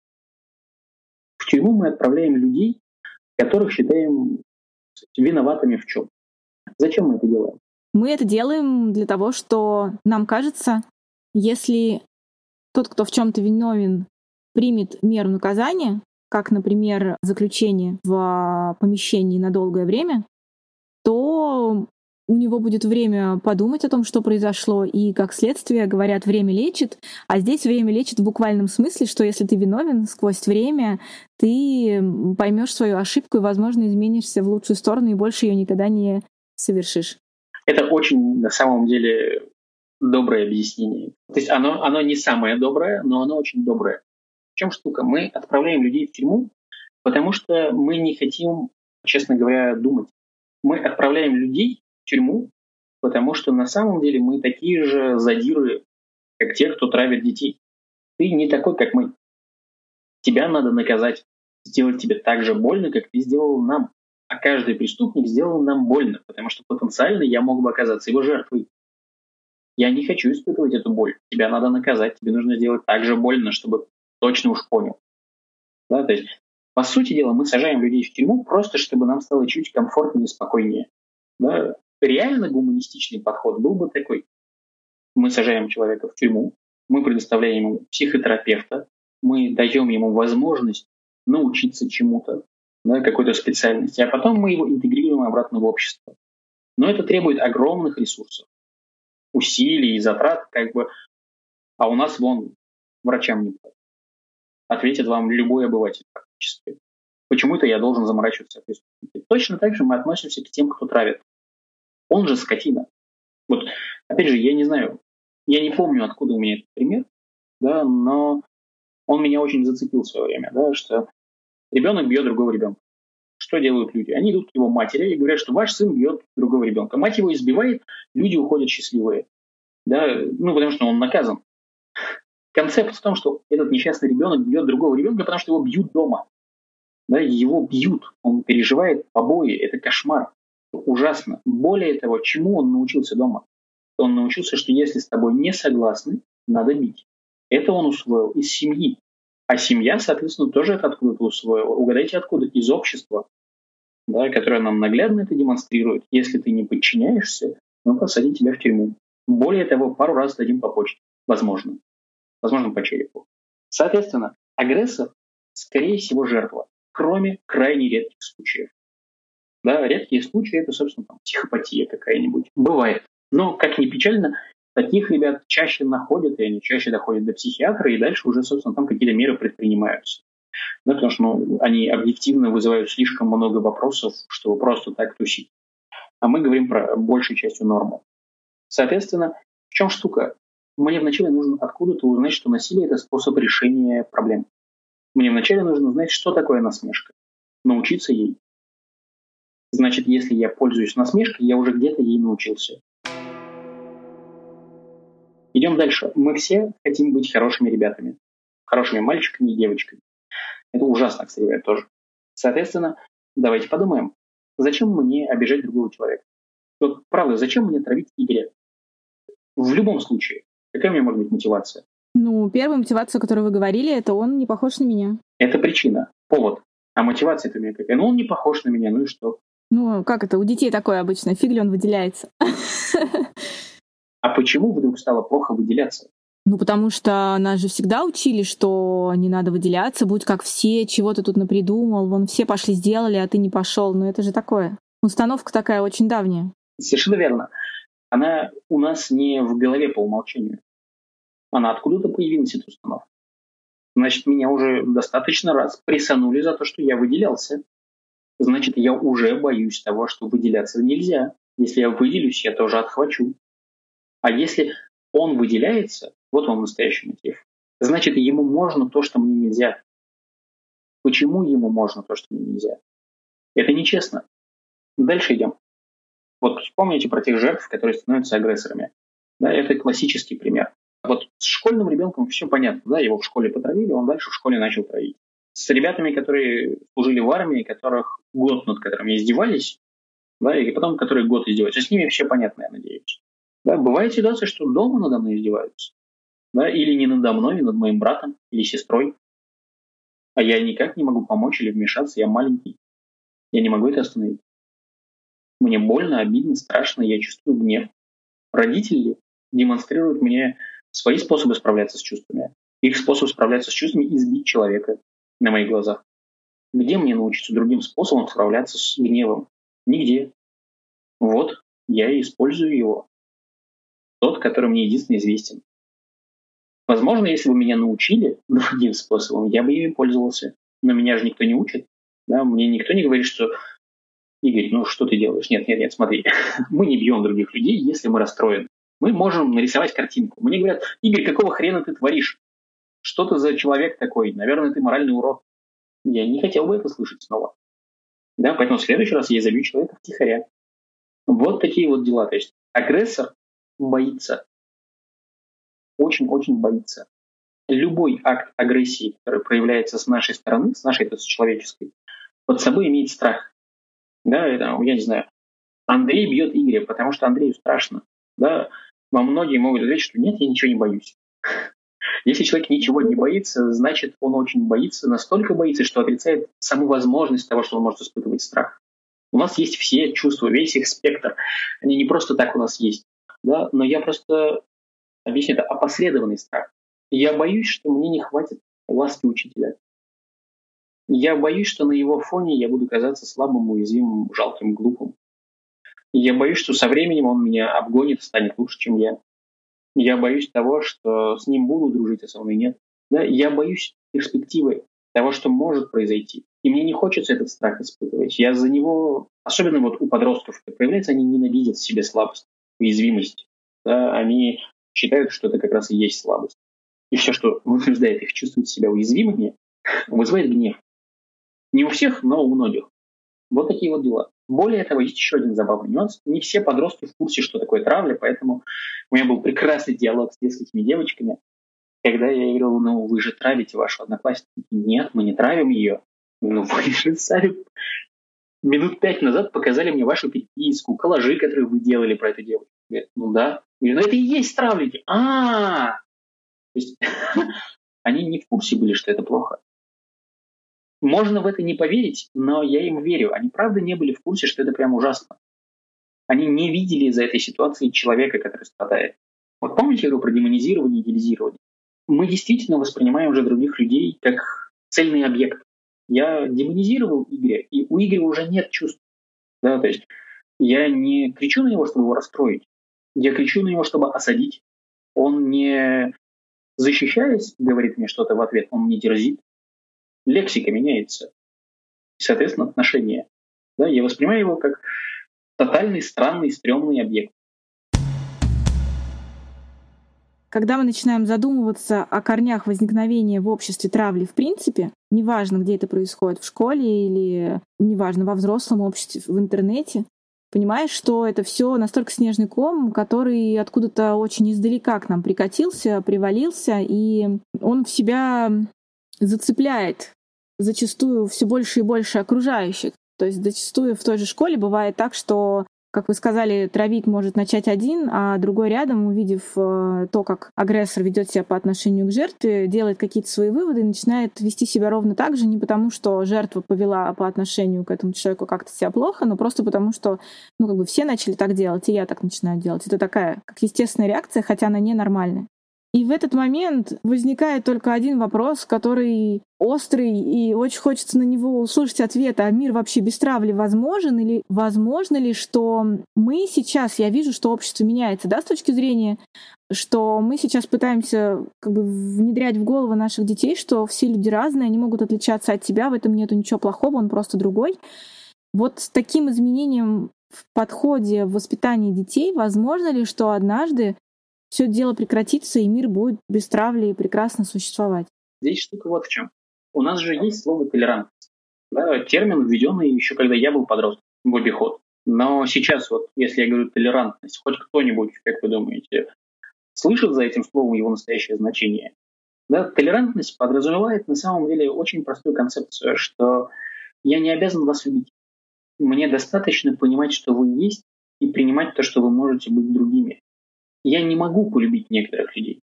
В тюрьму мы отправляем людей, которых считаем виноватыми в чем. Зачем мы это делаем? Мы это делаем для того, что нам кажется, если тот, кто в чем-то виновен, примет меру наказания, как, например, заключение в помещении на долгое время, то у него будет время подумать о том, что произошло, и, как следствие, говорят, время лечит, а здесь время лечит в буквальном смысле, что если ты виновен сквозь время, ты поймешь свою ошибку и, возможно, изменишься в лучшую сторону и больше ее никогда не совершишь. Это очень, на самом деле, доброе объяснение. То есть оно, оно не самое доброе, но оно очень доброе. В чем штука? Мы отправляем людей в тюрьму, потому что мы не хотим, честно говоря, думать. Мы отправляем людей в тюрьму, потому что на самом деле мы такие же задиры, как те, кто травит детей. Ты не такой, как мы. Тебя надо наказать, сделать тебе так же больно, как ты сделал нам. А каждый преступник сделал нам больно, потому что потенциально я мог бы оказаться его жертвой. Я не хочу испытывать эту боль. Тебя надо наказать, тебе нужно сделать так же больно, чтобы точно уж понял. Да, то есть, по сути дела, мы сажаем людей в тюрьму просто, чтобы нам стало чуть комфортнее и спокойнее. Да? Реально гуманистичный подход был бы такой. Мы сажаем человека в тюрьму, мы предоставляем ему психотерапевта, мы даем ему возможность научиться чему-то, да, какой-то специальности, а потом мы его интегрируем обратно в общество. Но это требует огромных ресурсов усилий и затрат, как бы, а у нас вон врачам не платят. Ответит вам любой обыватель практически. Почему-то я должен заморачиваться. Точно так же мы относимся к тем, кто травит. Он же скотина. Вот, опять же, я не знаю, я не помню, откуда у меня этот пример, да, но он меня очень зацепил в свое время, да, что ребенок бьет другого ребенка. Что делают люди? Они идут к его матери и говорят, что ваш сын бьет другого ребенка. Мать его избивает, люди уходят счастливые. Да? Ну, потому что он наказан. Концепт в том, что этот несчастный ребенок бьет другого ребенка, потому что его бьют дома. Да, его бьют, он переживает побои, это кошмар. Ужасно. Более того, чему он научился дома? Он научился, что если с тобой не согласны, надо бить. Это он усвоил из семьи. А семья, соответственно, тоже это откуда-то усвоила. Угадайте откуда? Из общества, да, которое нам наглядно это демонстрирует. Если ты не подчиняешься, мы посадим тебя в тюрьму. Более того, пару раз дадим по почте. Возможно. Возможно, по черепу. Соответственно, агрессор, скорее всего, жертва, кроме крайне редких случаев. Да, редкие случаи это, собственно, там, психопатия какая-нибудь. Бывает. Но, как ни печально, Таких ребят чаще находят, и они чаще доходят до психиатра, и дальше уже, собственно, там какие-то меры предпринимаются. Да, потому что ну, они объективно вызывают слишком много вопросов, чтобы просто так тусить. А мы говорим про большей частью норму. Соответственно, в чем штука? Мне вначале нужно откуда-то узнать, что насилие – это способ решения проблем. Мне вначале нужно узнать, что такое насмешка. Научиться ей. Значит, если я пользуюсь насмешкой, я уже где-то ей научился. Идем дальше. Мы все хотим быть хорошими ребятами, хорошими мальчиками и девочками. Это ужасно, кстати говоря, тоже. Соответственно, давайте подумаем, зачем мне обижать другого человека? Вот, правда, зачем мне травить Игоря? В любом случае, какая у меня может быть мотивация? Ну, первая мотивация, о которой вы говорили, это он не похож на меня. Это причина, повод. А мотивация-то у меня какая? Ну, он не похож на меня, ну и что? Ну, как это? У детей такое обычно. Фиг ли он выделяется? А почему вдруг стало плохо выделяться? Ну, потому что нас же всегда учили, что не надо выделяться, будь как все, чего ты тут напридумал, вон все пошли сделали, а ты не пошел. Ну, это же такое. Установка такая очень давняя. Совершенно верно. Она у нас не в голове по умолчанию. Она откуда-то появилась, эта установка. Значит, меня уже достаточно раз прессанули за то, что я выделялся. Значит, я уже боюсь того, что выделяться нельзя. Если я выделюсь, я тоже отхвачу. А если он выделяется, вот он настоящий мотив, значит, ему можно то, что мне нельзя. Почему ему можно то, что мне нельзя? Это нечестно. Дальше идем. Вот вспомните про тех жертв, которые становятся агрессорами. Да, это классический пример. Вот с школьным ребенком все понятно. Да, его в школе потравили, он дальше в школе начал травить. С ребятами, которые служили в армии, которых год над которыми издевались, да, и потом, которые год издеваются. С ними вообще понятно, я надеюсь. Да, бывает ситуация, что дома надо мной издеваются. Да, или не надо мной, над моим братом или сестрой. А я никак не могу помочь или вмешаться, я маленький. Я не могу это остановить. Мне больно, обидно, страшно, я чувствую гнев. Родители демонстрируют мне свои способы справляться с чувствами. Их способ справляться с чувствами – избить человека на моих глазах. Где мне научиться другим способом справляться с гневом? Нигде. Вот, я и использую его. Тот, который мне единственно известен. Возможно, если бы меня научили другим способом, я бы ими пользовался. Но меня же никто не учит. Да? Мне никто не говорит, что Игорь, ну что ты делаешь? Нет, нет, нет, смотри. мы не бьем других людей, если мы расстроены. Мы можем нарисовать картинку. Мне говорят, Игорь, какого хрена ты творишь? Что ты за человек такой? Наверное, ты моральный урод. Я не хотел бы это слышать снова. Да, поэтому в следующий раз я забью человека втихаря. Вот такие вот дела. То есть агрессор боится. Очень-очень боится. Любой акт агрессии, который проявляется с нашей стороны, с нашей, то есть человеческой, под собой имеет страх. Да, это, я не знаю, Андрей бьет Игоря, потому что Андрею страшно. Да, вам многие могут ответить, что нет, я ничего не боюсь. Если человек ничего не боится, значит, он очень боится, настолько боится, что отрицает саму возможность того, что он может испытывать страх. У нас есть все чувства, весь их спектр. Они не просто так у нас есть. Да? Но я просто объясню, это опосредованный страх. Я боюсь, что мне не хватит ласки учителя. Я боюсь, что на его фоне я буду казаться слабым, уязвимым, жалким, глупым. Я боюсь, что со временем он меня обгонит, станет лучше, чем я. Я боюсь того, что с ним буду дружить, а со мной нет. Да? Я боюсь перспективы того, что может произойти. И мне не хочется этот страх испытывать. Я за него, особенно вот у подростков это проявляется, они ненавидят в себе слабость, уязвимость. Да? Они считают, что это как раз и есть слабость. И все, что вынуждает их чувствовать себя уязвимыми, вызывает гнев. Не у всех, но у многих. Вот такие вот дела. Более того, есть еще один забавный нюанс. Не все подростки в курсе, что такое травля, поэтому у меня был прекрасный диалог с несколькими девочками, когда я говорил, ну вы же травите вашу одноклассницу. Нет, мы не травим ее. Ну вы же сами минут пять назад показали мне вашу переписку, коллажи, которые вы делали про эту девушку. Говорят, ну да. Я говорю, ну это и есть травлики. А, -а. То есть они не в курсе были, что это плохо. Можно в это не поверить, но я им верю. Они правда не были в курсе, что это прям ужасно. Они не видели за этой ситуацией человека, который страдает. Вот помните, я говорил про демонизирование и идеализирование? Мы действительно воспринимаем уже других людей как цельный объект. Я демонизировал Игоря, и у Игоря уже нет чувств. Да, то есть я не кричу на него, чтобы его расстроить. Я кричу на него, чтобы осадить. Он не защищаясь, говорит мне что-то в ответ, он не дерзит, лексика меняется. И, соответственно, отношения. Да, я воспринимаю его как тотальный, странный, стрёмный объект. Когда мы начинаем задумываться о корнях возникновения в обществе травли в принципе, неважно, где это происходит, в школе или неважно, во взрослом обществе, в интернете, понимаешь, что это все настолько снежный ком, который откуда-то очень издалека к нам прикатился, привалился, и он в себя зацепляет зачастую все больше и больше окружающих. То есть зачастую в той же школе бывает так, что как вы сказали, травить может начать один, а другой рядом, увидев э, то, как агрессор ведет себя по отношению к жертве, делает какие-то свои выводы и начинает вести себя ровно так же, не потому что жертва повела по отношению к этому человеку как-то себя плохо, но просто потому что, ну, как бы все начали так делать, и я так начинаю делать. Это такая, как естественная реакция, хотя она ненормальная. И в этот момент возникает только один вопрос, который острый, и очень хочется на него услышать ответ, а мир вообще без травли возможен? Или возможно ли, что мы сейчас, я вижу, что общество меняется, да, с точки зрения, что мы сейчас пытаемся как бы внедрять в голову наших детей, что все люди разные, они могут отличаться от тебя, в этом нету ничего плохого, он просто другой. Вот с таким изменением в подходе в воспитании детей, возможно ли, что однажды все дело прекратится, и мир будет без травли и прекрасно существовать. Здесь штука вот в чем. У нас же есть слово толерантность. Да, термин, введенный еще когда я был подростком в обиход. Но сейчас вот, если я говорю толерантность, хоть кто-нибудь, как вы думаете, слышит за этим словом его настоящее значение? Да, толерантность подразумевает на самом деле очень простую концепцию, что я не обязан вас любить. мне достаточно понимать, что вы есть, и принимать то, что вы можете быть другими. Я не могу полюбить некоторых людей.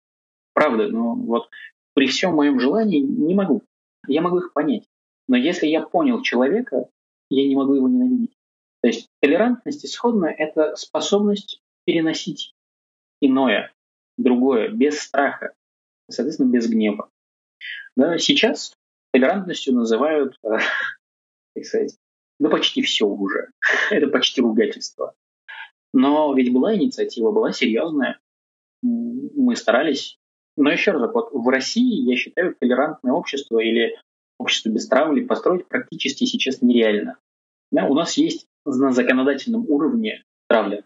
Правда, но вот при всем моем желании не могу. Я могу их понять. Но если я понял человека, я не могу его ненавидеть. То есть толерантность исходная — это способность переносить иное, другое, без страха, соответственно, без гнева. Да, сейчас толерантностью называют, так сказать, ну почти все уже. это почти ругательство. Но ведь была инициатива, была серьезная. Мы старались. Но еще раз, вот в России, я считаю, толерантное общество или общество без травли построить практически сейчас нереально. Да, у нас есть на законодательном уровне травля.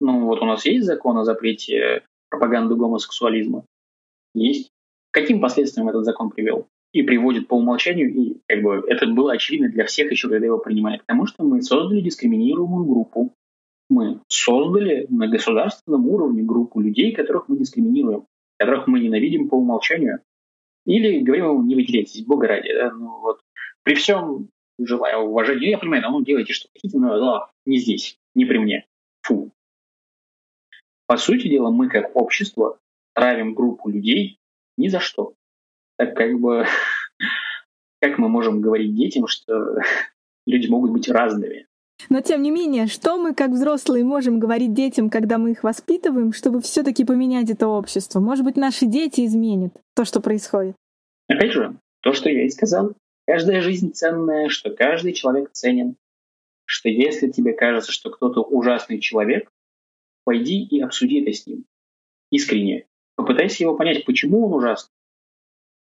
Ну вот у нас есть закон о запрете пропаганды гомосексуализма. Есть. Каким последствиям этот закон привел? И приводит по умолчанию, и как бы это было очевидно для всех еще, когда его принимали, потому что мы создали дискриминируемую группу. Мы создали на государственном уровне группу людей, которых мы дискриминируем, которых мы ненавидим по умолчанию. Или говорим ему, не выделяйтесь, бога ради. Да? Ну, вот. При всем желаю уважения, я понимаю, ну делайте что хотите, но да, не здесь, не при мне. Фу. По сути дела, мы как общество травим группу людей ни за что. Так как бы, как мы можем говорить детям, что люди могут быть разными? Но тем не менее, что мы как взрослые можем говорить детям, когда мы их воспитываем, чтобы все-таки поменять это общество? Может быть, наши дети изменят то, что происходит? Опять же, то, что я и сказал. Каждая жизнь ценная, что каждый человек ценен. Что если тебе кажется, что кто-то ужасный человек, пойди и обсуди это с ним. Искренне. Попытайся его понять, почему он ужасный.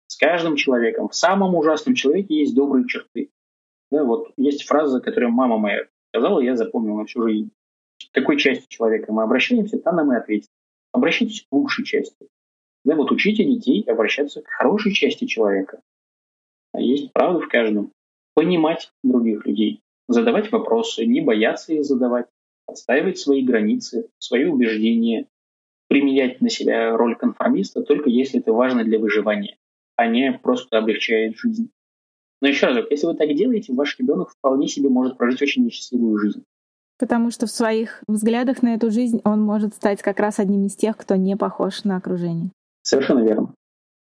С каждым человеком, в самом ужасном человеке есть добрые черты. Да, вот есть фраза, которую мама моя сказала, я запомнил на всю жизнь. К части человека мы обращаемся, там нам и ответить. Обращайтесь к лучшей части. Да, вот учите детей обращаться к хорошей части человека. А есть правда в каждом. Понимать других людей, задавать вопросы, не бояться их задавать, отстаивать свои границы, свои убеждения, применять на себя роль конформиста только если это важно для выживания, а не просто облегчает жизнь. Но еще раз, если вы так делаете, ваш ребенок вполне себе может прожить очень несчастливую жизнь. Потому что в своих взглядах на эту жизнь он может стать как раз одним из тех, кто не похож на окружение. Совершенно верно.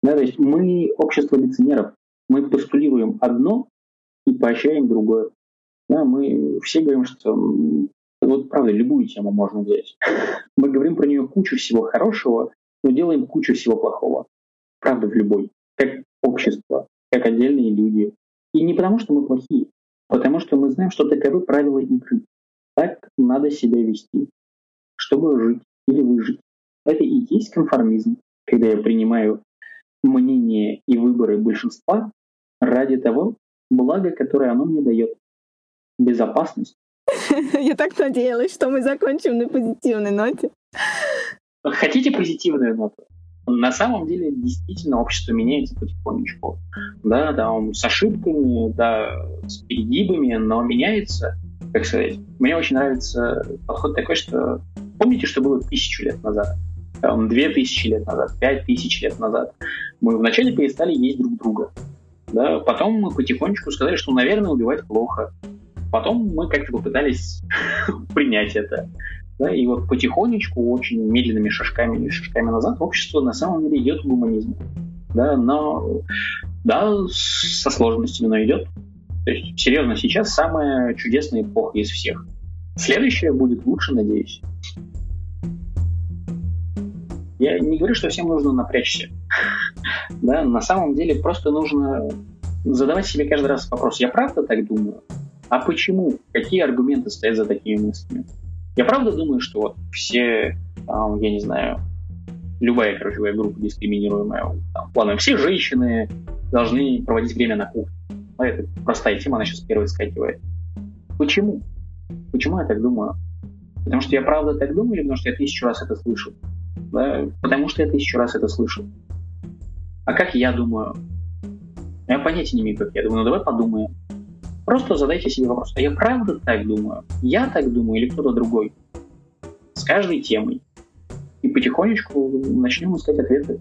Да, то есть мы общество лицемеров. Мы постулируем одно и поощряем другое. Да, мы все говорим, что вот правда, любую тему можно взять. Мы говорим про нее кучу всего хорошего, но делаем кучу всего плохого. Правда, в любой. Как общество, как отдельные люди. И не потому, что мы плохие, а потому что мы знаем, что таковы правила игры. Так надо себя вести, чтобы жить или выжить. Это и есть конформизм, когда я принимаю мнение и выборы большинства ради того блага, которое оно мне дает. Безопасность, Я так надеялась, что мы закончим на позитивной ноте. Хотите позитивную ноту? На самом деле, действительно, общество меняется потихонечку. Да, там, с ошибками, да, с перегибами, но меняется, как сказать. Мне очень нравится подход такой, что помните, что было тысячу лет назад? Там, две тысячи лет назад, пять тысяч лет назад. Мы вначале перестали есть друг друга. Да, потом мы потихонечку сказали, что, наверное, убивать плохо. Потом мы как-то попытались принять это. Да, и вот потихонечку, очень медленными шажками, шажками назад общество на самом деле идет к гуманизму. Да, но да, со сложностями, но идет. То есть, серьезно, сейчас самая чудесная эпоха из всех. Следующая будет лучше, надеюсь. Я не говорю, что всем нужно напрячься. да, на самом деле просто нужно задавать себе каждый раз вопрос, я правда так думаю? А почему? Какие аргументы стоят за такими мыслями? Я правда думаю, что вот все, там, я не знаю, любая, короче группа дискриминируемая, там, ладно, все женщины должны проводить время на кухне. А это простая тема, она сейчас первой скакивает. Почему? Почему я так думаю? Потому что я правда так думаю или потому что я тысячу раз это слышал? Да? Потому что я тысячу раз это слышал. А как я думаю? Я понятия не имею, как я думаю. Ну давай подумаем. Просто задайте себе вопрос, а я правда так думаю? Я так думаю или кто-то другой? С каждой темой. И потихонечку начнем искать ответы.